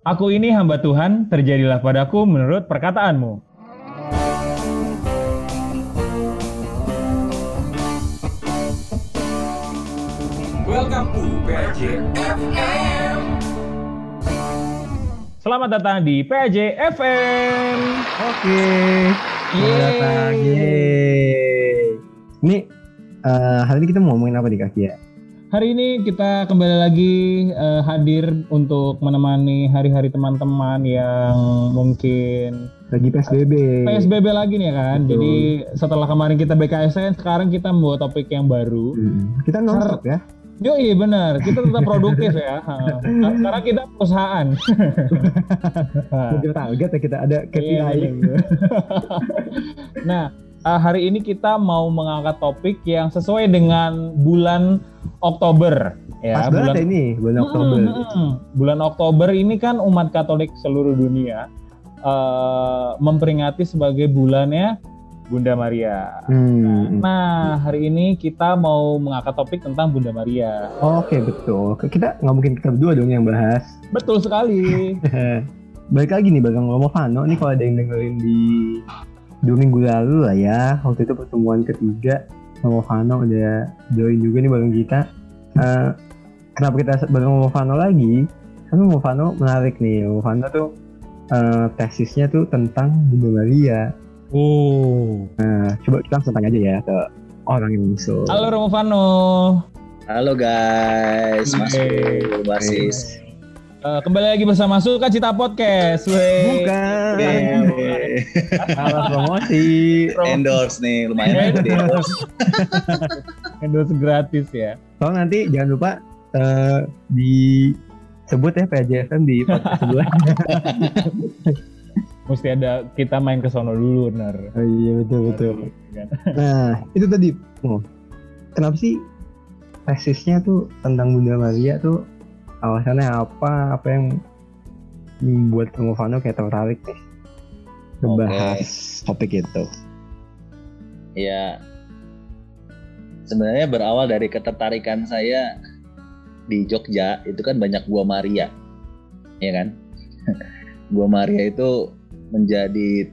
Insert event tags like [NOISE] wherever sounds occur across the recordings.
Aku ini hamba Tuhan, terjadilah padaku menurut perkataanmu. Welcome to PJ FM. Selamat datang di PJ FM. Oke. Selamat Yeay. datang. Yeay. Ini eh, hari ini kita mau ngomongin apa nih Kak Kia? Hari ini kita kembali lagi eh, hadir untuk menemani hari-hari teman-teman yang mungkin Lagi PSBB. PSBB lagi nih ya kan. Betul. Jadi setelah kemarin kita BKSN, sekarang kita membawa topik yang baru. Hmm. Kita non stop ya. Yo iya benar, kita tetap produktif ya. [LAUGHS] Karena kita perusahaan. Udah target ya kita ada KPI. Iya, iya. [LAUGHS] nah, uh, hari ini kita mau mengangkat topik yang sesuai dengan bulan Oktober ya, Pas bulan ya ini bulan Oktober. mm, mm. Bulan Oktober ini kan umat Katolik seluruh dunia uh, memperingati sebagai bulannya Bunda Maria. Hmm. Nah, hari ini kita mau mengangkat topik tentang Bunda Maria. Oke betul. Kita nggak mungkin kita berdua dong yang bahas. Betul sekali. [LAUGHS] Balik lagi nih Bagang Romo Fano. Ini kalau ada yang dengerin di dua minggu lalu lah ya. Waktu itu pertemuan ketiga Romo Fano udah join juga nih bareng kita. Eh, kenapa kita bareng Romo Fano lagi? Karena Fano menarik nih. Fano tuh eh, tesisnya tuh tentang Bunda Maria. Oh. Nah, coba kita langsung tanya aja ya ke orang yang langsung. Halo Romo Fano. Halo guys, Mas Hey. Eh, kembali lagi bersama Suka Cita Podcast. Wey. Bukan. Salah promosi. Endorse nih, lumayan di endorse. [LAUGHS] Endorse gratis ya. Tolong nanti jangan lupa eh, disebut ya PJFM di podcast sebelumnya. [LAUGHS] Mesti ada kita main ke sono dulu, benar. Oh iya betul betul. Kan? Nah itu tadi, oh, kenapa sih tesisnya tuh tentang Bunda Maria tuh alasannya apa? Apa yang membuat Romovano kayak tertarik nih ngebahas topik itu? Ya, sebenarnya berawal dari ketertarikan saya di Jogja itu kan banyak gua Maria, ya kan? [LAUGHS] gua Maria itu menjadi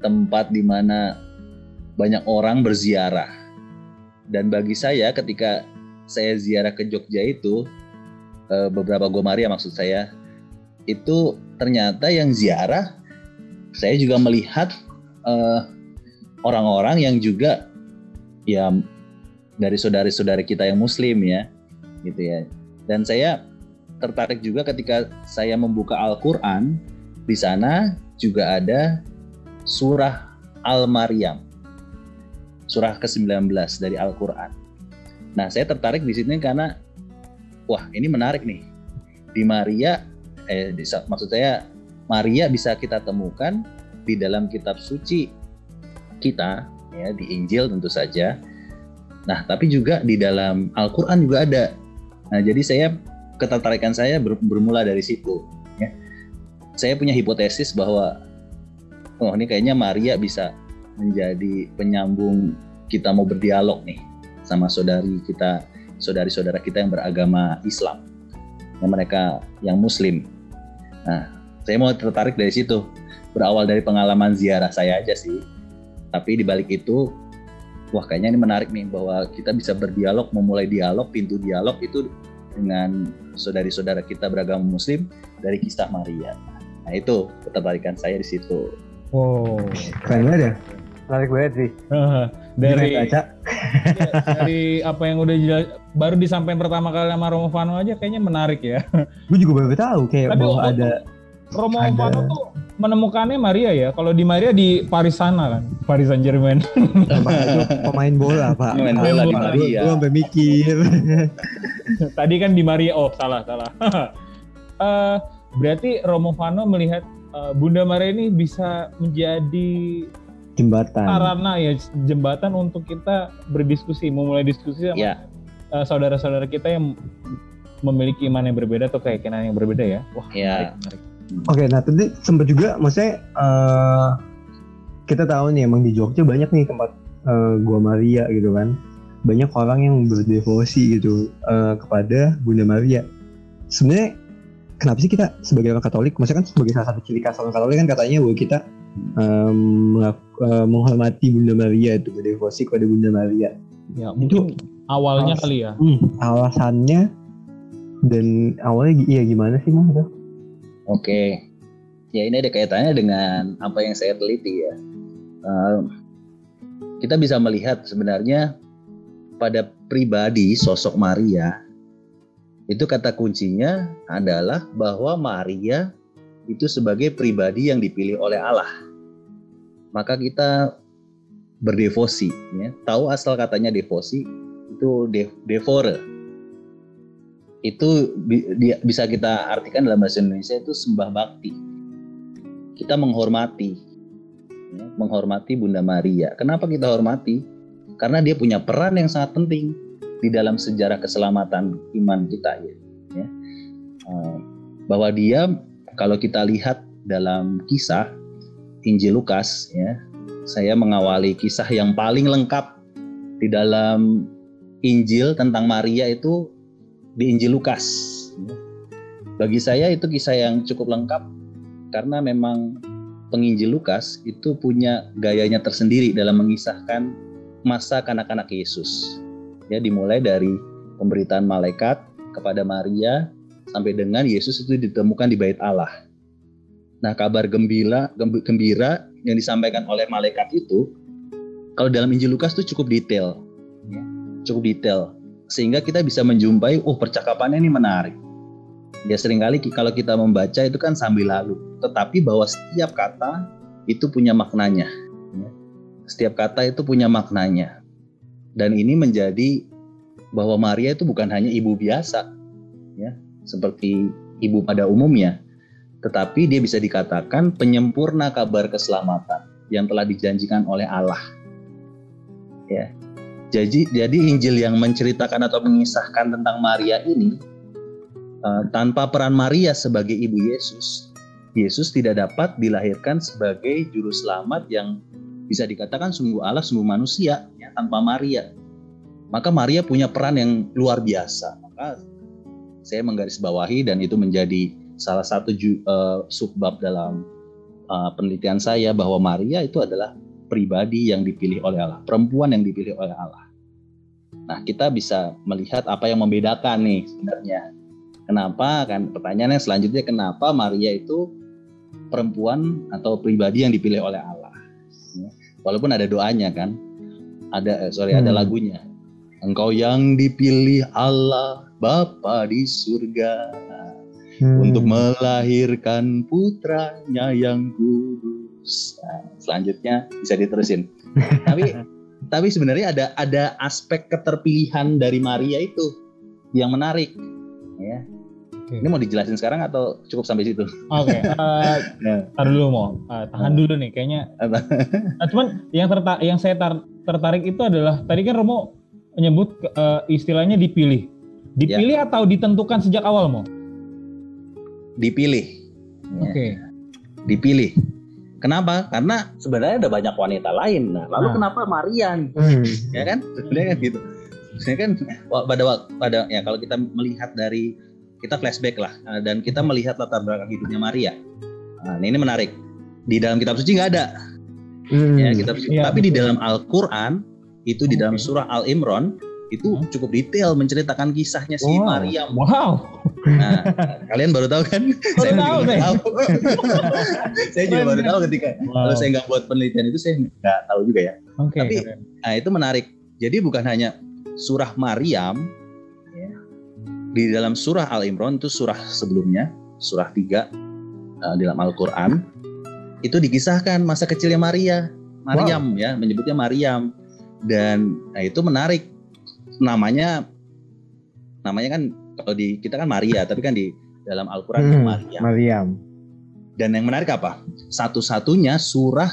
tempat di mana banyak orang berziarah. Dan bagi saya ketika saya ziarah ke Jogja itu eh, beberapa gua Maria maksud saya itu ternyata yang ziarah saya juga melihat eh, orang-orang yang juga ya dari saudari-saudari kita yang muslim ya gitu ya. Dan saya tertarik juga ketika saya membuka Al-Qur'an di sana juga ada surah Al-Maryam surah ke-19 dari Al-Qur'an. Nah saya tertarik di sini karena wah ini menarik nih di Maria eh di, maksud saya Maria bisa kita temukan di dalam kitab suci kita ya di Injil tentu saja. Nah, tapi juga di dalam Al-Qur'an juga ada. Nah, jadi saya ketertarikan saya ber- bermula dari situ ya. Saya punya hipotesis bahwa oh ini kayaknya Maria bisa menjadi penyambung kita mau berdialog nih sama saudari kita, saudari-saudara kita yang beragama Islam. Yang mereka yang muslim. Nah, saya mau tertarik dari situ. Berawal dari pengalaman ziarah saya aja sih tapi di balik itu wah kayaknya ini menarik nih bahwa kita bisa berdialog memulai dialog pintu dialog itu dengan saudari-saudara kita beragama muslim dari kisah Maria nah itu ketertarikan saya di situ Wow. Keren banget ya. Menarik banget sih. Dari Caca? iya, dari apa yang udah jelas, baru disampaikan pertama kali sama Romo Fano aja kayaknya menarik ya. Gue juga baru tahu kayak Tapi bahwa waktu ada Romo Ada. Fano tuh menemukannya Maria ya. Kalau di Maria di Paris sana kan, Paris Saint Germain. Pemain bola pak. Pemain bola di Maria. Gue sampai mikir. [LAUGHS] Tadi kan di Maria, oh salah salah. [LAUGHS] Eh, berarti Romo Fano melihat eh, Bunda Maria ini bisa menjadi Jembatan. sarana ya jembatan untuk kita berdiskusi, memulai diskusi sama ya eh, saudara-saudara kita yang memiliki iman yang berbeda atau keyakinan yang berbeda ya. Wah, Ya. menarik, menarik. Oke, nah tadi sempat juga, maksudnya eh, kita tahu nih emang di Jogja banyak nih tempat eh, gua Maria gitu kan, banyak orang yang berdevosi gitu eh, kepada Bunda Maria. Sebenarnya kenapa sih kita sebagai orang Katolik, maksudnya kan sebagai salah satu ciri khas orang Katolik kan katanya bahwa kita eh, menghormati Bunda Maria itu berdevosi kepada Bunda Maria. Ya, mungkin awalnya Alas- kali ya. Hmm, alasannya dan awalnya iya gimana sih itu? Oke, ya ini ada kaitannya dengan apa yang saya teliti ya. Eh, kita bisa melihat sebenarnya pada pribadi sosok Maria itu kata kuncinya adalah bahwa Maria itu sebagai pribadi yang dipilih oleh Allah. Maka kita berdevosi, ya. Tahu asal katanya devosi itu de- devore. Itu bisa kita artikan dalam bahasa Indonesia itu sembah bakti. Kita menghormati, ya, menghormati Bunda Maria. Kenapa kita hormati? Karena dia punya peran yang sangat penting di dalam sejarah keselamatan iman kita ya. ya. Eh, bahwa dia kalau kita lihat dalam kisah Injil Lukas ya, saya mengawali kisah yang paling lengkap di dalam Injil tentang Maria itu di Injil Lukas. Bagi saya itu kisah yang cukup lengkap karena memang penginjil Lukas itu punya gayanya tersendiri dalam mengisahkan masa kanak-kanak Yesus. Ya dimulai dari pemberitaan malaikat kepada Maria sampai dengan Yesus itu ditemukan di bait Allah. Nah, kabar gembira gemb- gembira yang disampaikan oleh malaikat itu kalau dalam Injil Lukas itu cukup detail. ya, Cukup detail sehingga kita bisa menjumpai oh percakapannya ini menarik. Ya sering kali kalau kita membaca itu kan sambil lalu, tetapi bahwa setiap kata itu punya maknanya. ya. Setiap kata itu punya maknanya. Dan ini menjadi bahwa Maria itu bukan hanya ibu biasa, ya, seperti ibu pada umumnya, tetapi dia bisa dikatakan penyempurna kabar keselamatan yang telah dijanjikan oleh Allah. Ya. Jadi jadi Injil yang menceritakan atau mengisahkan tentang Maria ini eh, tanpa peran Maria sebagai ibu Yesus, Yesus tidak dapat dilahirkan sebagai juru selamat yang bisa dikatakan sungguh Allah sungguh manusia ya, tanpa Maria. Maka Maria punya peran yang luar biasa. Maka saya menggarisbawahi dan itu menjadi salah satu ju- eh, subbab dalam eh, penelitian saya bahwa Maria itu adalah pribadi yang dipilih oleh Allah, perempuan yang dipilih oleh Allah. Nah, kita bisa melihat apa yang membedakan nih sebenarnya. Kenapa kan pertanyaannya selanjutnya kenapa Maria itu perempuan atau pribadi yang dipilih oleh Allah? Ya. Walaupun ada doanya kan, ada eh, sorry ada Hmm. lagunya. Engkau yang dipilih Allah Bapa di surga Hmm. untuk melahirkan putranya yang kudus. Nah, selanjutnya bisa diterusin. [LAUGHS] tapi tapi sebenarnya ada ada aspek keterpilihan dari Maria itu yang menarik. Ya. Oke. Ini mau dijelasin sekarang atau cukup sampai situ? Oke, [LAUGHS] eh, Ya. tar dulu mau Eh, tahan dulu nih kayaknya. Nah, cuman yang terta yang saya tar- tertarik itu adalah tadi kan Romo menyebut eh, istilahnya dipilih. Dipilih atau ditentukan sejak awal mau? Dipilih. Ya, Oke. Dipilih. Kenapa? Karena sebenarnya ada banyak wanita lain. Nah, lalu Nah. kenapa Maria nih? Hmm. ya kan sebenarnya kan gitu sebenarnya kan pada pada ya kalau kita melihat dari kita flashback lah uh, dan kita melihat latar belakang hidupnya Maria nah, ini menarik di dalam kitab suci nggak ada Hmm. ya kitab suci Iya, tapi di betul. dalam Al-Quran itu di dalam surah Al Imran itu Hmm. cukup detail menceritakan kisahnya si Wow. Maryam Wow. nah kalian baru tahu kan [LAUGHS] Baru juga tahu, baru saya. tahu [LAUGHS] saya juga baru tahu ketika kalau saya nggak buat penelitian itu saya nggak tahu juga ya Oke. Tapi- keren. Nah itu menarik. Jadi bukan hanya surah Maryam, ya, di dalam surah Al Imran itu surah sebelumnya, surah 3 uh, dalam Al-Quran, itu dikisahkan masa kecilnya Maria, Maryam ya, menyebutnya Maryam. Dan nah, itu menarik. Namanya, namanya kan kalau di kita kan Maria, tapi kan di dalam Al-Quran itu Hmm. Maryam. Maryam. Dan yang menarik apa? Satu-satunya surah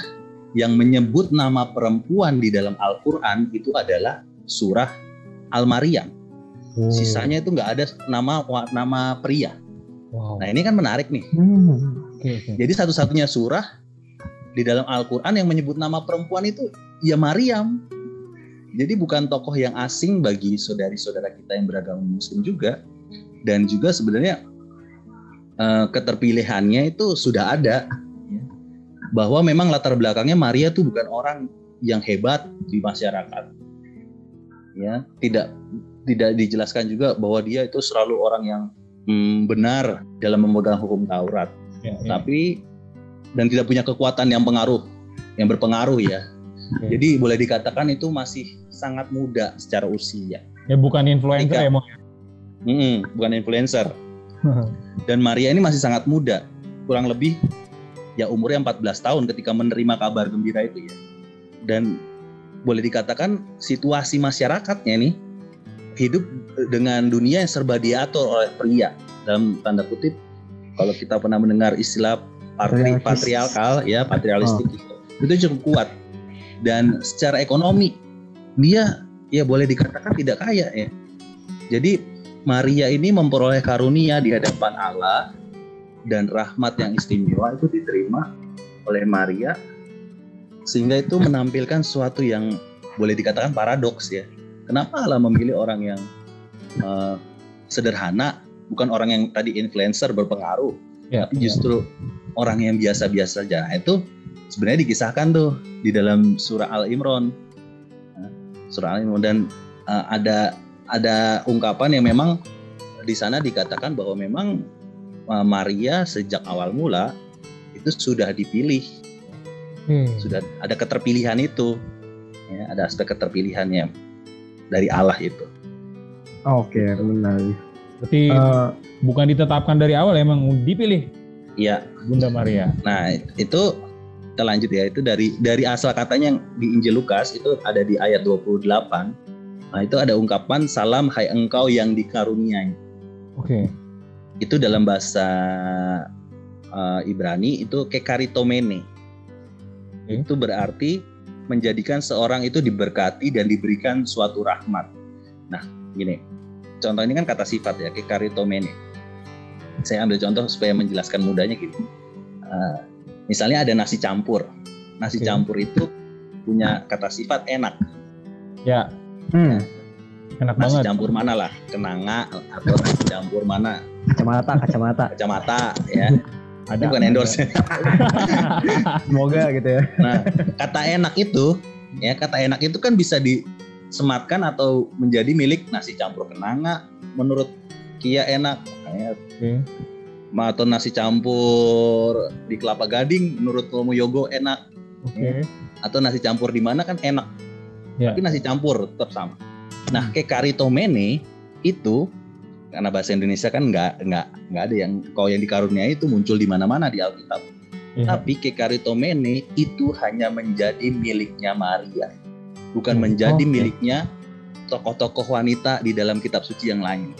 yang menyebut nama perempuan di dalam Al-Quran itu adalah surah Al-Maryam. Oh. Sisanya itu nggak ada nama nama pria. Wow. Nah ini kan menarik nih. Hmm. Oke, oke. Jadi satu-satunya surah di dalam Al-Quran yang menyebut nama perempuan itu ya Maryam. Jadi bukan tokoh yang asing bagi saudari-saudara kita yang beragama Muslim juga. Dan juga sebenarnya eh, keterpilihannya itu sudah ada ya. bahwa memang latar belakangnya Maria tuh bukan orang yang hebat di masyarakat ya tidak tidak dijelaskan juga bahwa dia itu selalu orang yang hmm, benar dalam memegang hukum Taurat Ya, ya. tapi dan tidak punya kekuatan yang pengaruh yang berpengaruh ya Oke. jadi boleh dikatakan itu masih sangat muda secara usia. Ya bukan influencer Ketika- ya, Mo. Mm-mm, bukan influencer. [LAUGHS] Dan Maria ini masih sangat muda. Kurang lebih ya umurnya 14 tahun ketika menerima kabar gembira itu ya. Dan boleh dikatakan situasi masyarakatnya nih hidup dengan dunia yang serba diatur oleh pria. Dalam tanda kutip kalau kita pernah mendengar istilah patri, patriarkal ya patrialistik gitu. itu cukup kuat dan secara ekonomi dia ya boleh dikatakan tidak kaya ya jadi Maria ini memperoleh karunia di hadapan Allah dan rahmat yang istimewa itu diterima oleh Maria sehingga itu menampilkan sesuatu yang boleh dikatakan paradoks ya. Kenapa Allah memilih orang yang eh, sederhana, bukan orang yang tadi influencer berpengaruh, Ya, tapi justru orang yang biasa-biasa saja. Itu sebenarnya dikisahkan tuh di dalam surah Al Imran. Nah, Surah Al Imran dan eh, ada ada ungkapan yang memang di sana dikatakan bahwa memang eh, Maria sejak awal mula itu sudah dipilih, Hmm. sudah ada keterpilihan itu. Ya, ada aspek keterpilihannya dari Allah itu. Oke, menarik. Berarti Eh, bukan ditetapkan dari awal emang dipilih Iya, Bunda Maria. Nah, itu kita lanjut ya. Itu dari dari asal katanya yang di Injil Lukas itu ada di ayat 28. Nah, itu ada ungkapan salam hai engkau yang dikaruniai. Oke. Itu dalam bahasa eh, Ibrani itu kekaritomene. Oke. Itu berarti menjadikan seorang itu diberkati dan diberikan suatu rahmat. Nah, gini. Contoh ini kan kata sifat ya, kekaritomene. Saya ambil contoh supaya menjelaskan mudahnya gini. Eh, misalnya ada nasi campur. Nasi Oke. campur itu punya kata sifat enak. Ya, hmm, enak Nasi banget. campur mana lah? Kenanga atau nasi campur mana? kacamata, kacamata. Kacamata ya. Ada. Bukan endorse. [LAUGHS] Semoga gitu ya. Nah, kata enak itu ya kata enak itu kan bisa disematkan atau menjadi milik nasi campur kenanga menurut Kia enak Oke. Atau nasi campur di Kelapa Gading menurut Romo Yogo enak Oke. atau nasi campur di mana kan enak Ya. tapi nasi campur tetap sama nah kekaritomene itu karena bahasa Indonesia kan nggak nggak nggak ada yang kau yang dikaruniai itu muncul di mana-mana di Alkitab Ya. tapi kekaritomene itu hanya menjadi miliknya Maria bukan Hmm, menjadi oke. miliknya tokoh-tokoh wanita di dalam kitab suci yang lain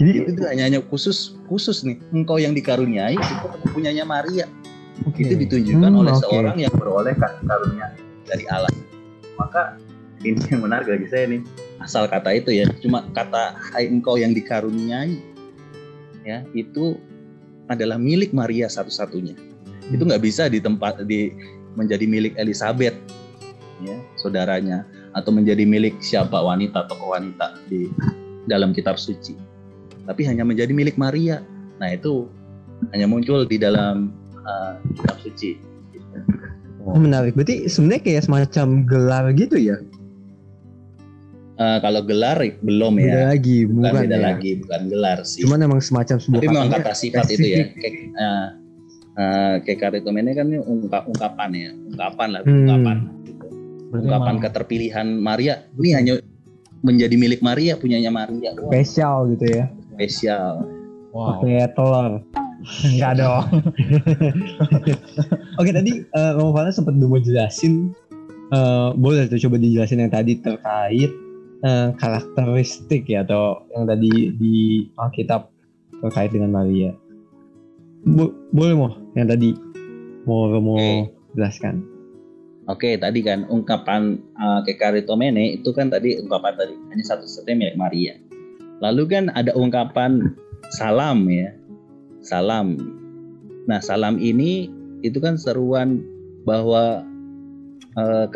Jadi itu tuh hanya hanya khusus khusus nih engkau yang dikaruniai itu punyanya Maria. Oke. itu ditunjukkan Hmm, oleh oke. seorang yang beroleh karunia dari Allah. Maka ini yang menarik bagi saya nih asal kata itu ya cuma kata hai engkau yang dikaruniai ya itu adalah milik Maria satu-satunya. Itu nggak bisa di tempat di menjadi milik Elizabeth ya saudaranya atau menjadi milik siapa wanita tokoh wanita di dalam kitab suci tapi hanya menjadi milik Maria nah itu hanya muncul di dalam uh, kitab suci oh, menarik. Berarti sebenarnya kayak semacam gelar gitu ya? Uh, kalau gelar belum Beda ya lagi, bukan bukan beda ya. lagi bukan gelar sih Cuman emang semacam sebuah tapi memang kata sifat itu ya kayak uh, uh, kan ini ungkap, ungkapan ya ungkapan lah Hmm. ungkapan gitu. Ungkapan keterpilihan Maria ini hanya menjadi milik Maria punyanya Maria spesial gitu ya. spesial Wow. Pakai telur. [LAUGHS] Enggak dong. [LAUGHS] Oke tadi uh, Romo Fana sempat mau jelasin eh, boleh tuh coba dijelasin yang tadi terkait eh, karakteristik ya atau yang tadi di Alkitab terkait dengan Maria. Bo- boleh mau yang tadi mau Romo Oke. jelaskan. Oke, tadi kan ungkapan uh, kekaritomene itu kan tadi ungkapan tadi hanya satu-satunya milik Maria. Lalu kan ada ungkapan salam ya, salam. Nah, salam ini itu kan seruan bahwa uh,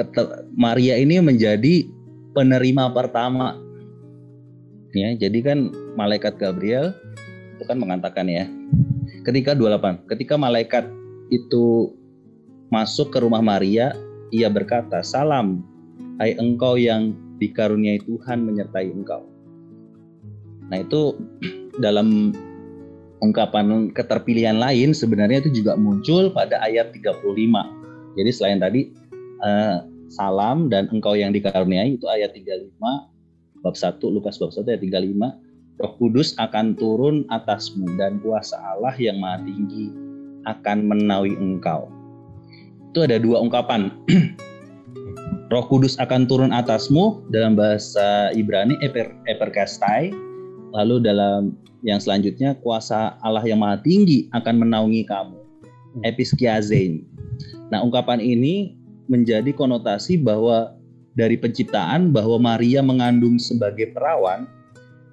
Maria ini menjadi penerima pertama. Ya, jadi kan malaikat Gabriel itu kan mengatakan ya, ketika 28 ketika malaikat itu masuk ke rumah Maria ia berkata salam hai engkau yang dikaruniai Tuhan menyertai engkau. Nah itu [CLEARS THROAT] dalam ungkapan keterpilihan lain sebenarnya itu juga muncul pada ayat 35 jadi selain tadi eh, salam dan engkau yang dikaruniai itu ayat 35 bab 1 Lukas bab 1 ayat 35 Roh Kudus akan turun atasmu dan kuasa Allah yang maha tinggi akan menawi engkau. Itu ada dua ungkapan. [CLEARS THROAT] Roh Kudus akan turun atasmu dalam bahasa Ibrani eper, eperkastai. Lalu dalam yang selanjutnya kuasa Allah yang maha tinggi akan menaungi kamu. Episkiazein. Nah, ungkapan ini menjadi konotasi bahwa dari penciptaan bahwa Maria mengandung sebagai perawan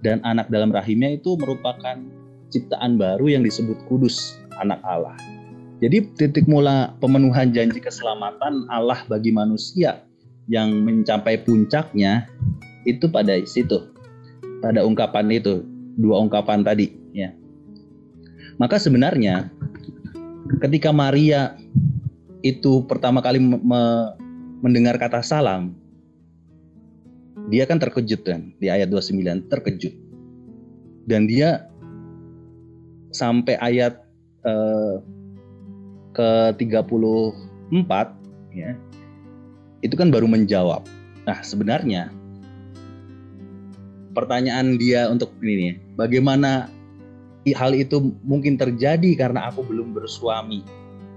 dan anak dalam rahimnya itu merupakan ciptaan baru yang disebut kudus, anak Allah. Jadi titik mula pemenuhan janji keselamatan Allah bagi manusia yang mencapai puncaknya itu pada situ. Pada ungkapan itu, dua ungkapan tadi ya. Maka sebenarnya ketika Maria itu pertama kali me mendengar kata salam, dia kan terkejut kan di ayat 29 terkejut dan dia sampai ayat eh, ke 34 ya itu kan baru menjawab nah sebenarnya pertanyaan dia untuk ini nih bagaimana hal itu mungkin terjadi karena aku belum bersuami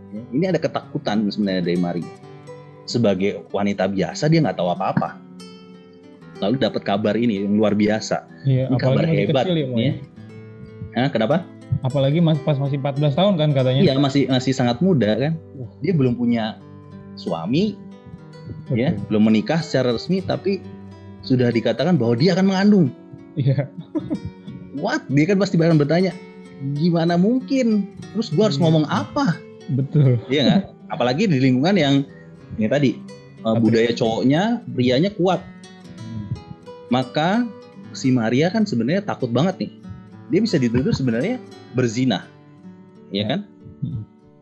Ya, ini ada ketakutan sebenarnya dari Maria sebagai wanita biasa dia nggak tahu apa-apa lalu dapat kabar ini yang luar biasa. Iya, Ini kabar hebat, kecil ya, ya. Hah, kenapa? Apalagi mas, pas masih 14 tahun kan katanya. Iya masih masih sangat muda kan. Dia belum punya suami, Betul. ya, belum menikah secara resmi, tapi sudah dikatakan bahwa dia akan mengandung. Iya. [LAUGHS] What? Dia kan pasti bakal bertanya, gimana mungkin? Terus gua harus Hmm. ngomong apa? Betul. Iya nggak? [LAUGHS] Apalagi di lingkungan yang ini tadi Apa budaya cowoknya, prianya kuat. Maka si Maria kan sebenarnya takut banget nih. Dia bisa dituduh sebenarnya berzina, ya kan?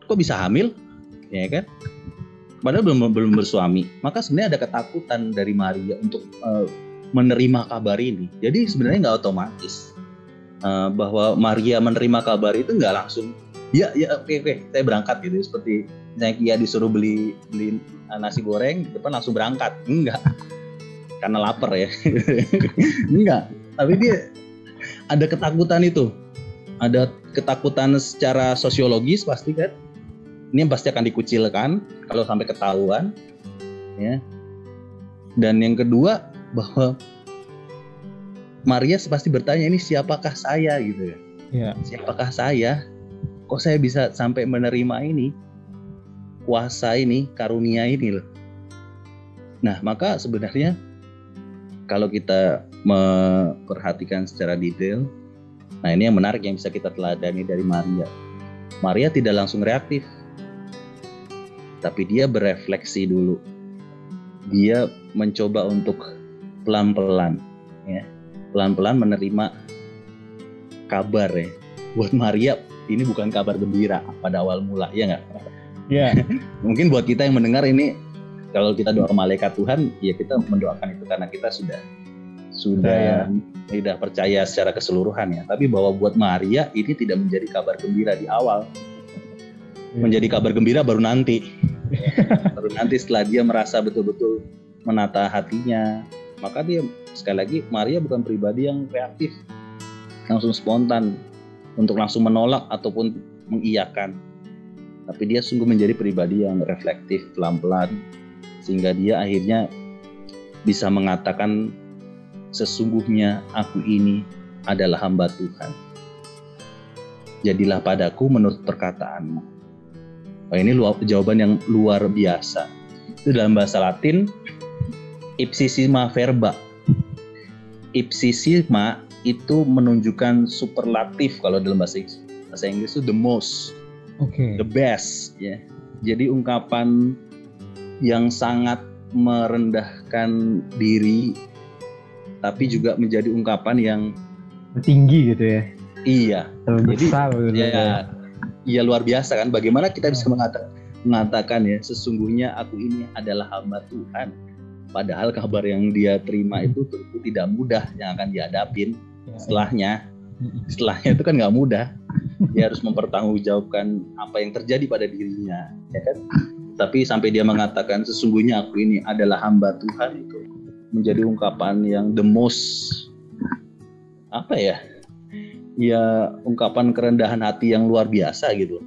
Kok bisa hamil, ya kan? Padahal belum belum bersuami. Maka sebenarnya ada ketakutan dari Maria untuk eh, menerima kabar ini. Jadi sebenarnya nggak otomatis eh, bahwa Maria menerima kabar itu nggak langsung. Ya, ya, oke, oke, saya berangkat gitu. Seperti misalnya Kia disuruh beli beli eh, nasi goreng, depan langsung berangkat. Enggak, karena lapar ya. [LAUGHS] Enggak, tapi dia ada ketakutan itu. Ada ketakutan secara sosiologis pasti kan. Ini yang pasti akan dikucilkan kalau sampai ketahuan. Ya. Dan yang kedua bahwa Maria pasti bertanya ini siapakah saya gitu ya. Iya. Siapakah saya? Kok saya bisa sampai menerima ini? Kuasa ini, karunia ini loh. Nah, maka sebenarnya kalau kita memperhatikan secara detail, nah ini yang menarik yang bisa kita teladani dari Maria. Maria tidak langsung reaktif, tapi dia berefleksi dulu. Dia mencoba untuk pelan-pelan, ya, pelan-pelan menerima kabar ya. Buat Maria ini bukan kabar gembira pada awal mula, ya nggak? Iya. [LAUGHS] Mungkin buat kita yang mendengar ini, kalau kita doa malaikat Tuhan, ya kita mendoakan itu karena kita sudah sudah tidak percaya secara keseluruhan ya. Tapi bahwa buat Maria ini tidak menjadi kabar gembira di awal, menjadi kabar gembira baru nanti. baru nanti setelah dia merasa betul-betul menata hatinya, maka dia sekali lagi Maria bukan pribadi yang reaktif, langsung spontan untuk langsung menolak ataupun mengiyakan. Tapi dia sungguh menjadi pribadi yang reflektif pelan-pelan sehingga dia akhirnya bisa mengatakan sesungguhnya aku ini adalah hamba Tuhan. Jadilah padaku menurut perkataanmu. Oh, ini luar, jawaban yang luar biasa. Itu dalam bahasa Latin ipsissima verba. Ipsissima itu menunjukkan superlatif kalau dalam bahasa bahasa Inggris itu the most, Oke. the best ya. Jadi ungkapan yang sangat merendahkan diri tapi juga menjadi ungkapan yang tinggi gitu ya. Iya. Terlalu Jadi, besar gitu ya ya. luar biasa kan. Bagaimana kita bisa mengatakan mengatakan ya sesungguhnya aku ini adalah hamba Tuhan. Padahal kabar yang dia terima itu tentu tidak mudah yang akan dihadapin Ya, setelahnya. Mm-mm. setelahnya itu kan nggak mudah. Dia harus mempertanggungjawabkan apa yang terjadi pada dirinya ya kan tapi sampai dia mengatakan sesungguhnya aku ini adalah hamba Tuhan itu menjadi ungkapan yang the most apa ya ya ungkapan kerendahan hati yang luar biasa gitu.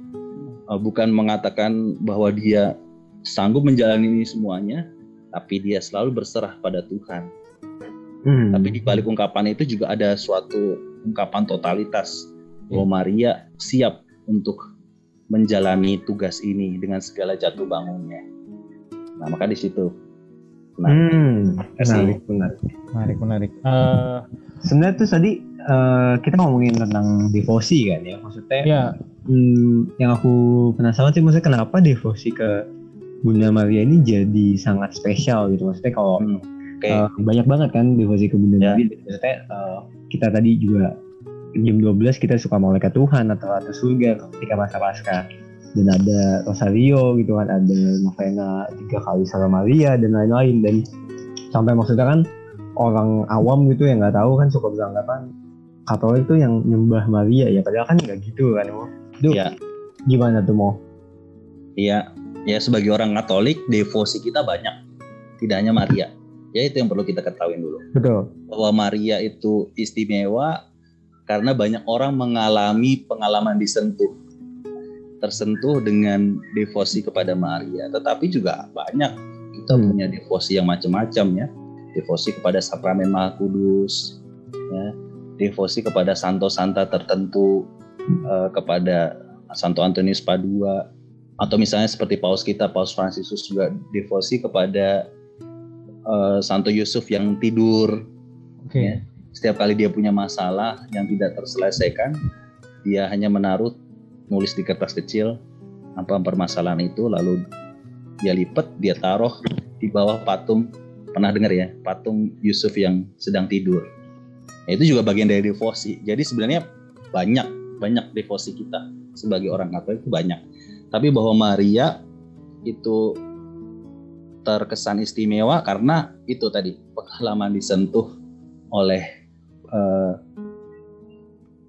Uh, bukan mengatakan bahwa dia sanggup menjalani ini semuanya tapi dia selalu berserah pada Tuhan. Hmm. tapi di balik ungkapan itu juga ada suatu ungkapan totalitas. Bahwa Maria siap untuk menjalani tugas ini dengan segala jatuh bangunnya. Nah, maka di situ. Nah, Hmm, menarik, menarik. menarik menarik. Eh, Sebenarnya tuh tadi eh, kita ngomongin tentang devosi kan ya, maksudnya ya hmm, yang aku penasaran sih maksudnya kenapa devosi ke Bunda Maria ini jadi sangat spesial gitu, maksudnya kalau hmm, oke. eh, banyak banget kan devosi ke Bunda Ya. Maria, maksudnya eh, kita tadi juga jam 12 kita suka malaikat Tuhan atau atau surga ketika masa Paskah dan ada Rosario gitu kan ada novena tiga kali Salam Maria dan lain-lain dan sampai maksudnya kan orang awam gitu yang nggak tahu kan suka beranggapan Katolik tuh yang nyembah Maria ya padahal kan nggak gitu kan Mo. Itu Ya. gimana tuh mau? Iya, ya sebagai orang Katolik devosi kita banyak, tidak hanya Maria. Ya itu yang perlu kita ketahui dulu. Betul. Bahwa Maria itu istimewa karena banyak orang mengalami pengalaman disentuh, tersentuh dengan devosi kepada Maria. Tetapi juga banyak kita Hmm. punya devosi yang macam-macam ya, devosi kepada sakramen Maha Kudus, ya, devosi kepada santo santa tertentu, eh, kepada Santo Antonius Padua, atau misalnya seperti Paus kita, Paus Fransiskus juga devosi kepada eh, Santo Yusuf yang tidur, oke. Ya. Setiap kali dia punya masalah yang tidak terselesaikan, dia hanya menaruh nulis di kertas kecil apa permasalahan itu, lalu dia lipat, dia taruh di bawah patung. Pernah dengar ya, patung Yusuf yang sedang tidur. Ya, itu juga bagian dari devosi. Jadi sebenarnya banyak banyak devosi kita sebagai orang Katolik itu banyak. Tapi bahwa Maria itu terkesan istimewa karena itu tadi pengalaman disentuh oleh eh,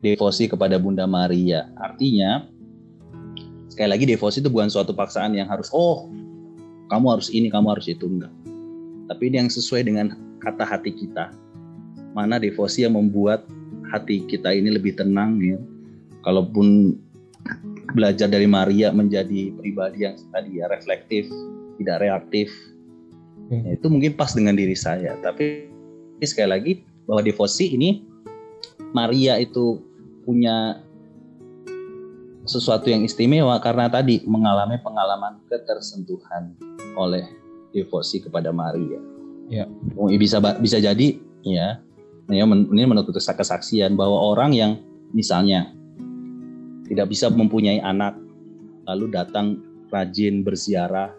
devosi kepada Bunda Maria. Artinya sekali lagi devosi itu bukan suatu paksaan yang harus oh kamu harus ini, kamu harus itu enggak. Tapi ini yang sesuai dengan kata hati kita. Mana devosi yang membuat hati kita ini lebih tenang ya. Kalaupun belajar dari Maria menjadi pribadi yang tadi ya reflektif, tidak reaktif. Oke. Ya, itu mungkin pas dengan diri saya. Tapi sekali lagi bahwa devosi ini Maria itu punya sesuatu yang istimewa karena tadi mengalami pengalaman ketersentuhan oleh devosi kepada Maria. Ya. Oh, Bisa bisa jadi ya ini menurut kesaksian bahwa orang yang misalnya tidak bisa mempunyai anak lalu datang rajin berziarah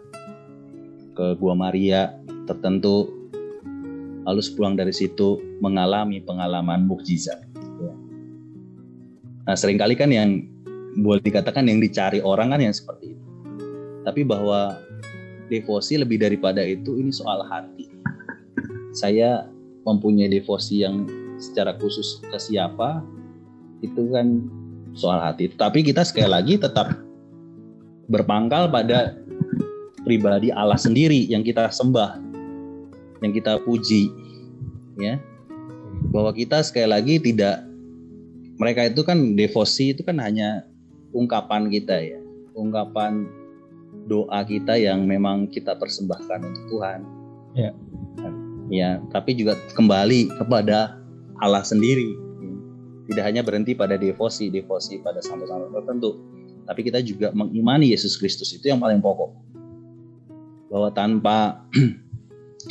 ke Gua Maria tertentu lalu sepulang dari situ mengalami pengalaman mukjizat. Nah sering kali kan yang boleh dikatakan yang dicari orang kan yang seperti itu. Tapi bahwa devosi lebih daripada itu ini soal hati. Saya mempunyai devosi yang secara khusus ke siapa itu kan soal hati. Tapi kita sekali lagi tetap berpangkal pada pribadi Allah sendiri yang kita sembah, yang kita puji, ya. Bahwa kita sekali lagi tidak mereka itu kan devosi itu kan hanya ungkapan kita ya, ungkapan doa kita yang memang kita persembahkan untuk Tuhan. Ya. Ya, tapi juga kembali kepada Allah sendiri. Tidak hanya berhenti pada devosi, devosi pada santo-santo tertentu, tapi kita juga mengimani Yesus Kristus itu yang paling pokok. Bahwa tanpa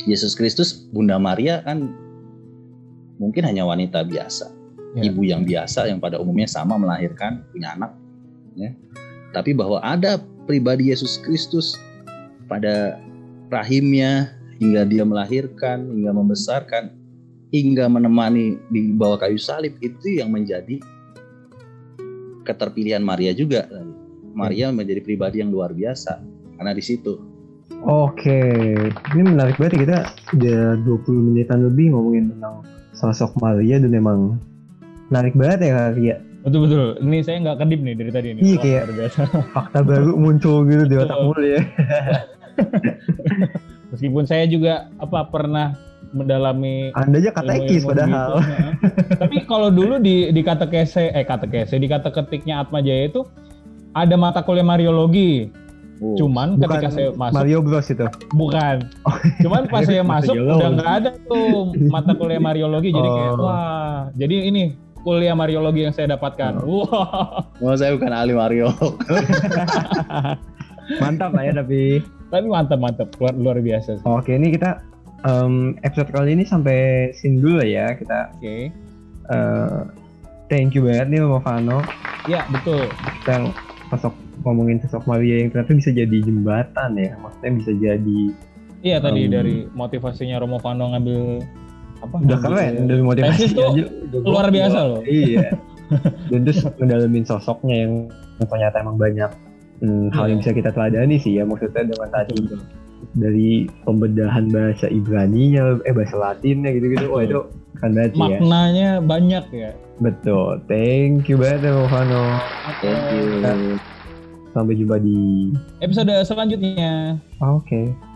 Yesus Kristus, Bunda Maria kan mungkin hanya wanita biasa, Ya. ibu yang biasa yang pada umumnya sama melahirkan punya anak, ya. Tapi bahwa ada pribadi Yesus Kristus pada rahimnya hingga dia melahirkan, hingga membesarkan, hingga menemani di bawah kayu salib itu yang menjadi keterpilihan Maria juga. Maria menjadi pribadi yang luar biasa karena di situ. Oke, ini menarik banget ya kita udah 20 menitan lebih ngomongin tentang sosok Maria dan emang menarik banget ya Kak Ria. Betul betul. Ini saya nggak kedip nih dari tadi nih. Iya, Wah, kayak- biasa. Fakta baru muncul gitu di otak mulu ya. [LAUGHS] Meskipun saya juga apa pernah mendalami Anda aja katekis padahal. nah. Tapi kalau dulu di di kata kese eh kata kese di kata ketiknya Atma Jaya itu ada mata kuliah Mariologi. Oh, Cuman Bukan ketika saya masuk Mario Bros itu. bukan. Cuman pas [LAUGHS] saya masuk udah nggak ada tuh mata kuliah Mariologi jadi kayak Oh. wah. Jadi ini kuliah Mariologi yang saya dapatkan. Oh. Wah. oh, saya bukan ahli Mario. [LAUGHS] Mantap lah ya tapi. Tapi mantap mantap luar, luar biasa sih. Oke, ini kita em, episode kali ini sampai sini dulu ya. Kita Oke. eh, thank you banget nih sama Vano. Ya betul. Kita sosok ngomongin sosok Maria yang ternyata bisa jadi jembatan ya. Maksudnya bisa jadi Iya tadi Um, dari motivasinya Romo Fano ngambil apa? udah keren dari motivasi aja luar biasa loh. Iya. [LAUGHS] Dan terus ngedalamin sosoknya yang ternyata emang banyak hmm, hal yang Iya. bisa kita teladani sih ya. Maksudnya dengan tadi dari pembedahan bahasa Ibrani-nya, eh bahasa Latinnya gitu-gitu. Wah itu keren banget sih ya. Maknanya banyak ya. Betul. Thank you banget ya Vano. Thank you. Sampai jumpa di Episode selanjutnya. Oke.